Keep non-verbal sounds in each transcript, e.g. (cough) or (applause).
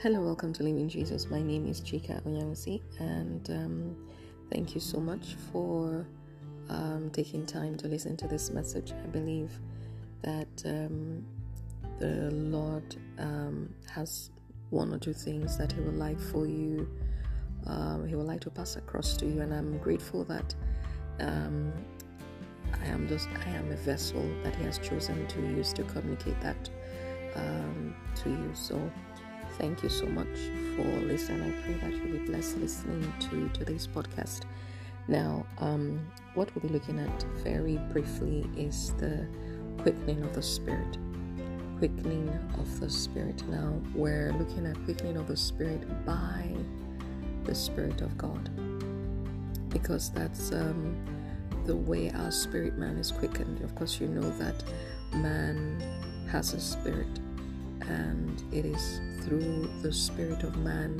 Hello, welcome to Living Jesus. My name is Chika Onyamsi, and um, thank you so much for um, taking time to listen to this message. I believe that um, the Lord um, has one or two things that He would like for you, um, He would like to pass across to you, and I'm grateful that um, I am just I am a vessel that He has chosen to use to communicate that to you. So Thank you so much for listening. I pray that you'll be blessed listening to today's podcast. Now, um, what we'll be looking at very briefly is the quickening of the spirit. Quickening of the spirit. Now, we're looking at quickening of the spirit by the Spirit of God because that's um, the way our spirit man is quickened. Of course, you know that man has a spirit and it is through the spirit of man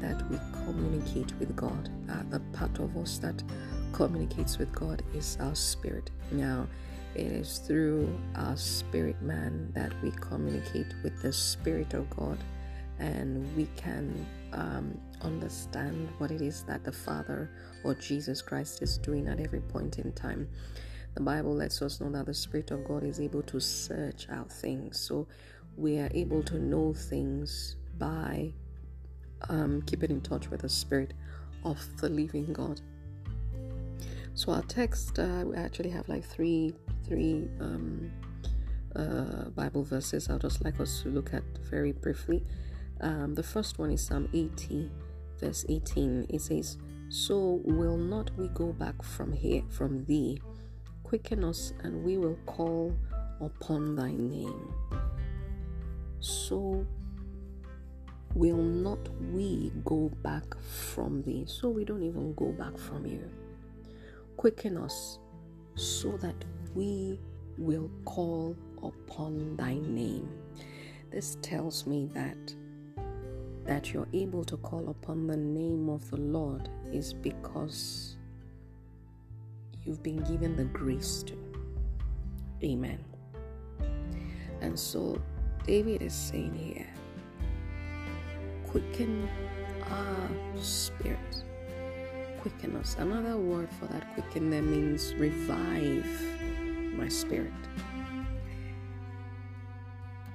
that we communicate with God. Uh, the part of us that communicates with God is our spirit. Now, it is through our spirit man that we communicate with the Spirit of God and we can um, understand what it is that the Father or Jesus Christ is doing at every point in time. The Bible lets us know that the Spirit of God is able to search out things. So we are able to know things by um, keeping in touch with the Spirit of the living God. So our text, uh, we actually have like three three um, uh, Bible verses. I'd just like us to look at very briefly. Um, the first one is Psalm 80, verse 18. It says, "So will not we go back from here from thee? Quicken us, and we will call upon thy name." So will not we go back from thee. So we don't even go back from you. Quicken us so that we will call upon thy name. This tells me that that you're able to call upon the name of the Lord is because you've been given the grace to. Amen. And so David is saying here quicken our spirit. Quicken us. Another word for that quicken there means revive my spirit.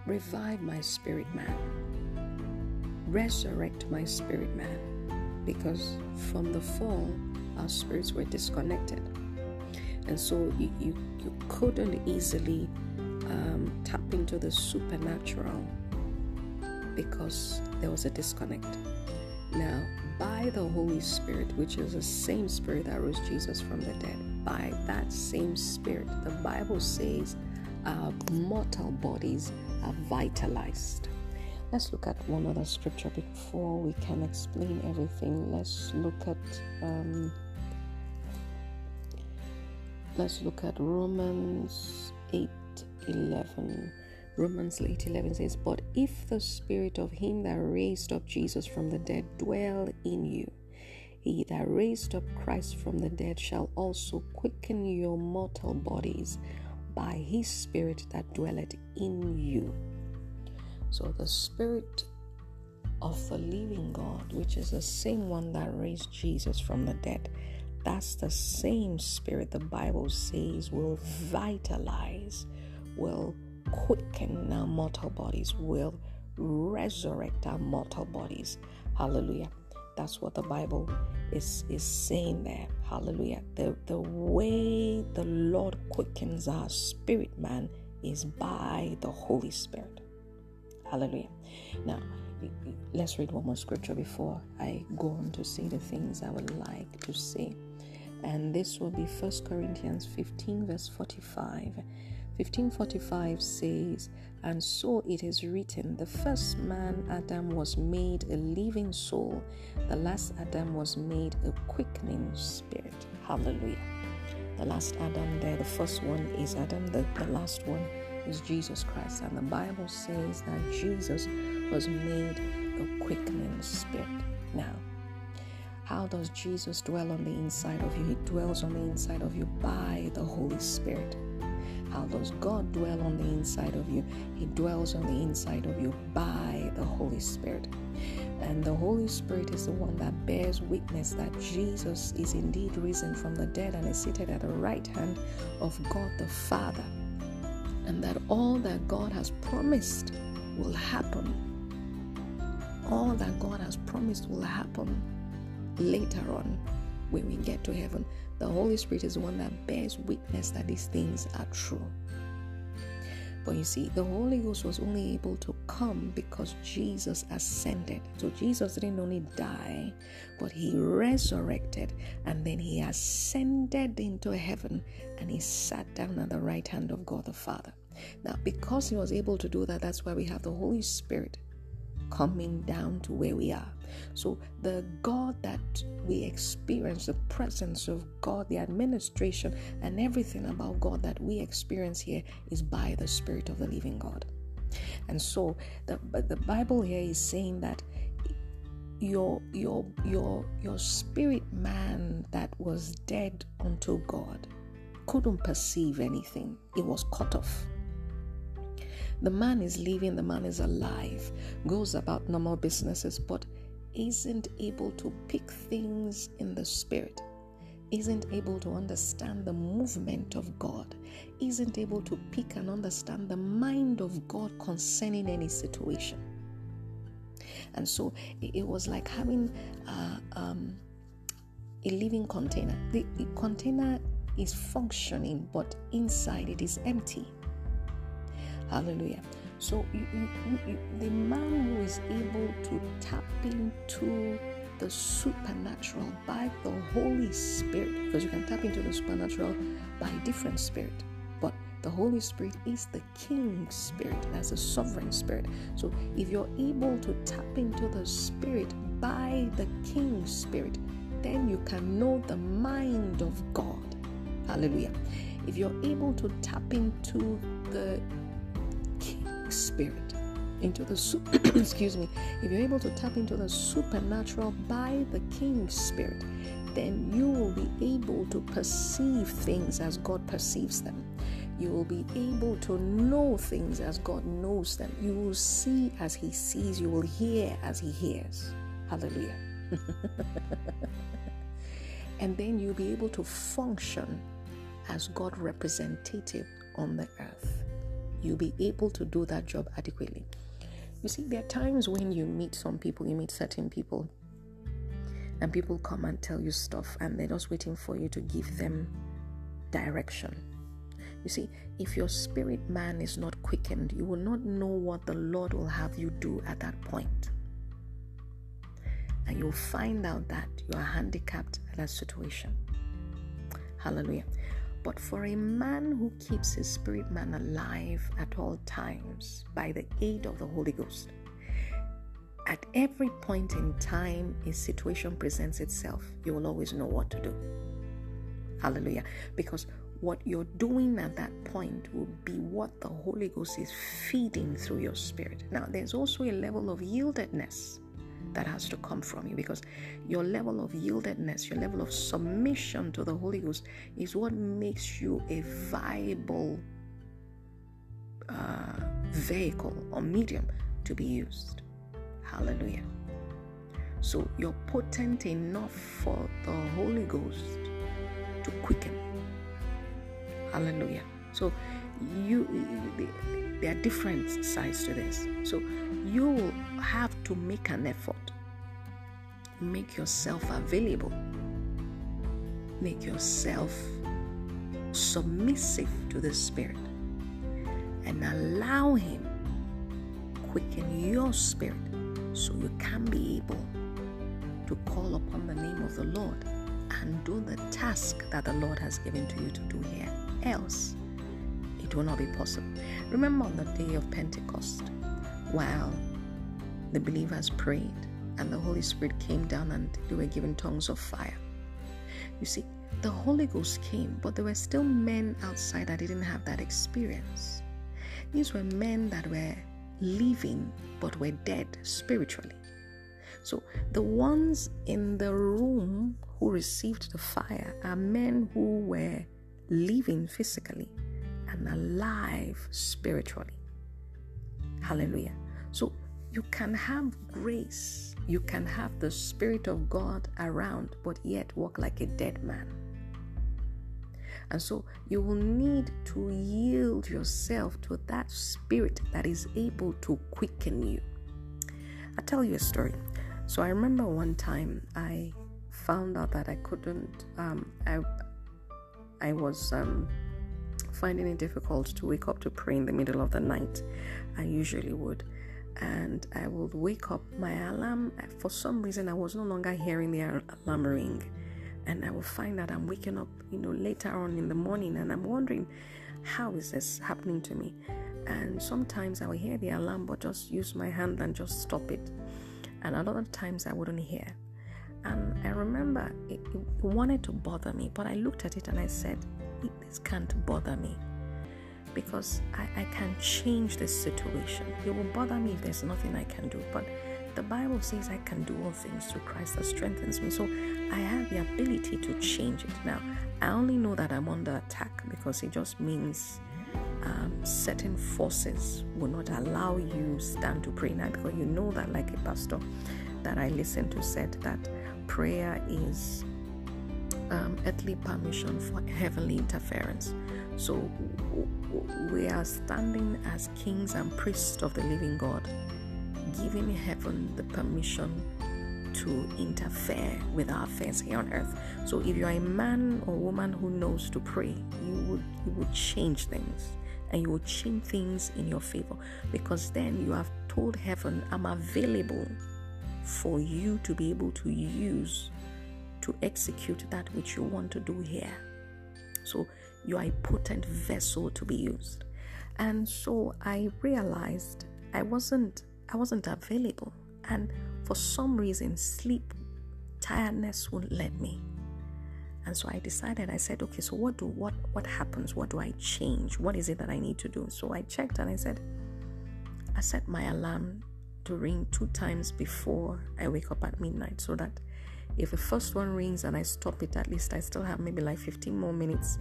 Revive my spirit man. Resurrect my spirit man. Because from the fall, our spirits were disconnected. And so you, you, you couldn't easily um, tap into the supernatural because there was a disconnect. Now, by the Holy Spirit, which is the same Spirit that rose Jesus from the dead, by that same Spirit, the Bible says our mortal bodies are vitalized. Let's look at one other scripture before we can explain everything. Let's look at um, let's look at Romans 8 11. Romans 8 11 says, But if the spirit of him that raised up Jesus from the dead dwell in you, he that raised up Christ from the dead shall also quicken your mortal bodies by his spirit that dwelleth in you. So the spirit of the living God, which is the same one that raised Jesus from the dead, that's the same spirit the Bible says will vitalize will quicken our mortal bodies, will resurrect our mortal bodies. Hallelujah. That's what the Bible is, is saying there. Hallelujah. The, the way the Lord quickens our spirit man is by the Holy Spirit. Hallelujah. Now, let's read one more scripture before I go on to say the things I would like to say. And this will be First Corinthians 15, verse 45. 1545 says, And so it is written, the first man, Adam, was made a living soul, the last Adam was made a quickening spirit. Hallelujah. The last Adam there, the first one is Adam, the, the last one is Jesus Christ. And the Bible says that Jesus was made a quickening spirit. Now, how does Jesus dwell on the inside of you? He dwells on the inside of you by the Holy Spirit. How does God dwell on the inside of you? He dwells on the inside of you by the Holy Spirit. And the Holy Spirit is the one that bears witness that Jesus is indeed risen from the dead and is seated at the right hand of God the Father. And that all that God has promised will happen. All that God has promised will happen later on when we get to heaven. The Holy Spirit is the one that bears witness that these things are true. But you see, the Holy Ghost was only able to come because Jesus ascended. So Jesus didn't only die, but he resurrected and then he ascended into heaven and he sat down at the right hand of God the Father. Now, because he was able to do that, that's why we have the Holy Spirit coming down to where we are. So, the God that we experience, the presence of God, the administration, and everything about God that we experience here is by the Spirit of the living God. And so, the, the Bible here is saying that your your your your spirit man that was dead unto God couldn't perceive anything. It was cut off. The man is living, the man is alive, goes about normal businesses, but isn't able to pick things in the spirit, isn't able to understand the movement of God, isn't able to pick and understand the mind of God concerning any situation. And so it was like having uh, um, a living container. The, the container is functioning, but inside it is empty. Hallelujah. So you, you, you, the man who is able to tap into the supernatural by the Holy Spirit, because you can tap into the supernatural by a different spirit, but the Holy Spirit is the King Spirit, that's the sovereign spirit. So if you're able to tap into the Spirit by the King Spirit, then you can know the mind of God. Hallelujah. If you're able to tap into the spirit into the (clears throat) excuse me if you're able to tap into the supernatural by the king's spirit then you will be able to perceive things as god perceives them. You will be able to know things as god knows them. You will see as he sees you will hear as he hears. Hallelujah. (laughs) And then you'll be able to function as god representative on the earth you'll be able to do that job adequately. You see, there are times when you meet some people, you meet certain people, and people come and tell you stuff, and they're just waiting for you to give them direction. You see, if your spirit man is not quickened, you will not know what the Lord will have you do at that point. And you'll find out that you are handicapped at that situation. Hallelujah. But for a man who keeps his spirit man alive at all times by the aid of the Holy Ghost, at every point in time a situation presents itself, you will always know what to do. Hallelujah. Because what you're doing at that point will be what the Holy Ghost is feeding through your spirit. Now, there's also a level of yieldedness that has to come from you because your level of yieldedness, your level of submission to the Holy Ghost is what makes you a viable uh, vehicle or medium to be used. Hallelujah. So you're potent enough for the Holy Ghost to quicken. Hallelujah. So you there are different sides to this. So you will have to make an effort. Make yourself available. Make yourself submissive to the Spirit and allow Him quicken your spirit so you can be able to call upon the name of the Lord and do the task that the Lord has given to you to do here. Else, it will not be possible. Remember on the day of Pentecost, while the believers prayed and the Holy Spirit came down and they were given tongues of fire. You see, the Holy Ghost came, but there were still men outside that didn't have that experience. These were men that were living but were dead spiritually. So the ones in the room who received the fire are men who were living physically and alive spiritually. Hallelujah. So you can have grace, you can have the Spirit of God around, but yet walk like a dead man. And so you will need to yield yourself to that spirit that is able to quicken you. I'll tell you a story. So I remember one time I found out that I couldn't, um, I, I was um, finding it difficult to wake up to pray in the middle of the night. I usually would. And I would wake up, my alarm, for some reason, I was no longer hearing the alarm ring and I will find that I'm waking up, you know, later on in the morning and I'm wondering, how is this happening to me? And sometimes I will hear the alarm but just use my hand and just stop it. And a lot of times I wouldn't hear. And I remember it, it wanted to bother me, but I looked at it and I said, this can't bother me because I, I can change this situation. It will bother me if there's nothing I can do, but the Bible says I can do all things through Christ that strengthens me. So I have the ability to change it. Now, I only know that I'm under attack because it just means um, certain forces will not allow you stand to pray now because you know that, like a pastor that I listened to said that prayer is um, earthly permission for heavenly interference. So we are standing as kings and priests of the living God giving heaven the permission to interfere with our affairs here on earth. So if you are a man or woman who knows to pray, you would you would change things and you will change things in your favor because then you have told heaven, I'm available for you to be able to use to execute that which you want to do here. So you are a potent vessel to be used. And so I realized I wasn't I wasn't available. And for some reason, sleep, tiredness wouldn't let me. And so I decided, I said, okay, so what do what what happens? What do I change? What is it that I need to do? So I checked and I said, I set my alarm to ring two times before I wake up at midnight so that if the first one rings and I stop it, at least I still have maybe like 15 more minutes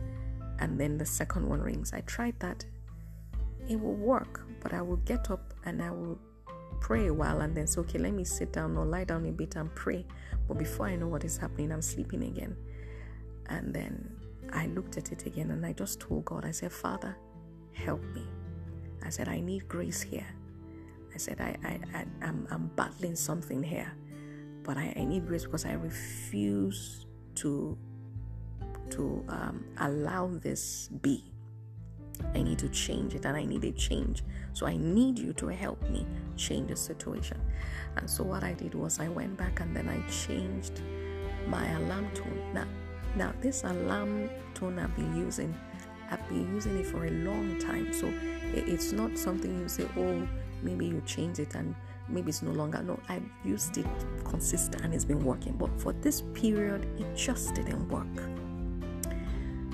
and then the second one rings. I tried that. It will work, but I will get up and I will pray a while and then say, okay, let me sit down or lie down a bit and pray. But before I know what is happening, I'm sleeping again. And then I looked at it again and I just told God, I said, Father, help me. I said, I need grace here. I said, I, I, I, am I'm, I'm battling something here, but I, I need grace because I refuse to to um, allow this be. I need to change it and I need a change. So I need you to help me change the situation. And so what I did was I went back and then I changed my alarm tone. Now, now this alarm tone I've been using, I've been using it for a long time. So it's not something you say, oh, maybe you change it and maybe it's no longer. No, I've used it consistent and it's been working. But for this period, it just didn't work.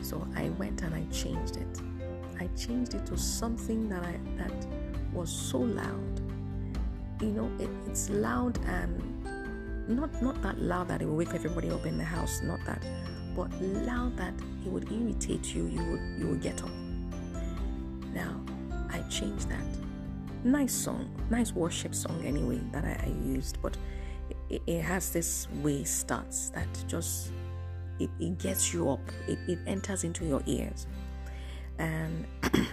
So I went and I changed it. I changed it to something that I that was so loud. You know, it, it's loud and not not that loud that it will wake everybody up in the house, not that, but loud that it would irritate you. You would you would get up. Now, I changed that. Nice song, nice worship song anyway that I, I used, but it, it, has this way starts that just it, it gets you up. It, it enters into your ears and (clears throat)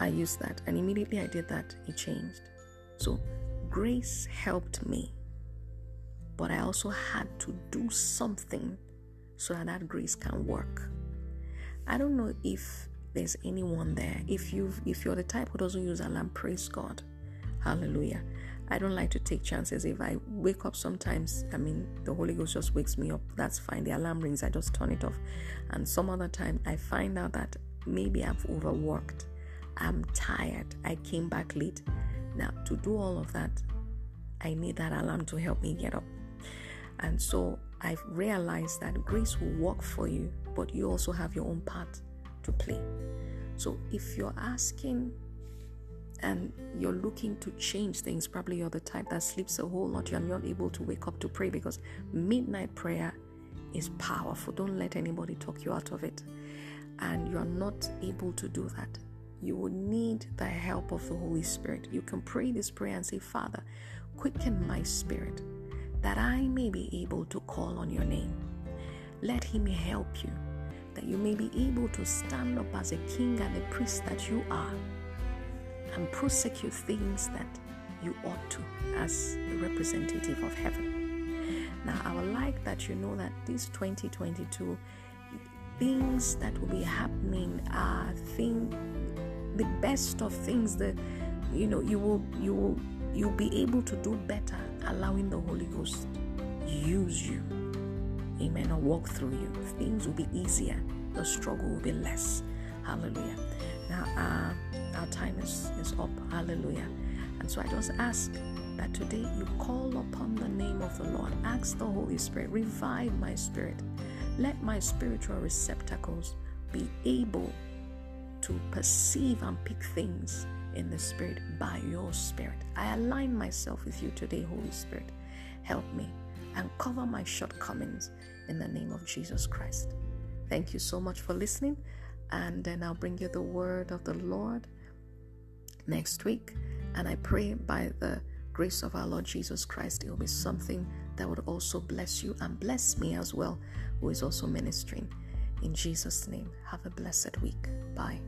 I used that, and immediately I did that, it changed. So grace helped me, but I also had to do something so that that grace can work. I don't know if there's anyone there. If you if you're the type who doesn't use alarm, praise God, Hallelujah. I don't like to take chances. If I wake up sometimes, I mean, the Holy Ghost just wakes me up. That's fine. The alarm rings, I just turn it off. And some other time, I find out that maybe I've overworked. I'm tired. I came back late. Now, to do all of that, I need that alarm to help me get up. And so I've realized that grace will work for you, but you also have your own part to play. So if you're asking and you're looking to change things, probably you're the type that sleeps a whole lot, you're not able to wake up to pray because midnight prayer is powerful. Don't let anybody talk you out of it. And you're not able to do that. you will need the help of the Holy Spirit. You can pray this prayer and say, Father, quicken my spirit that I may be able to call on your name. Let him help you that you may be able to stand up as a king and a priest that you are and prosecute things that you ought to as a representative of heaven. Now, I would like that you know that this 2022 things that will be happening are thing the best of things that you know you will you will you'll be able to do better allowing the Holy Ghost use you. Amen. not walk through you. Things will be easier. The struggle will be less. Hallelujah. Now uh, our time is, is up. Hallelujah. And so I just ask that today you call upon the name of the Lord. Ask the Holy Spirit, revive my spirit. Let my spiritual receptacles be able to perceive and pick things in the Spirit by your Spirit. I align myself with you today, Holy Spirit. Help me and cover my shortcomings in the name of Jesus Christ. Thank you so much for listening, and then I'll bring you the word of the Lord next week. And I pray by the grace of our Lord Jesus Christ, it will be something that would also bless you and bless me as well, who is also ministering. In Jesus' name, have a blessed week. Bye.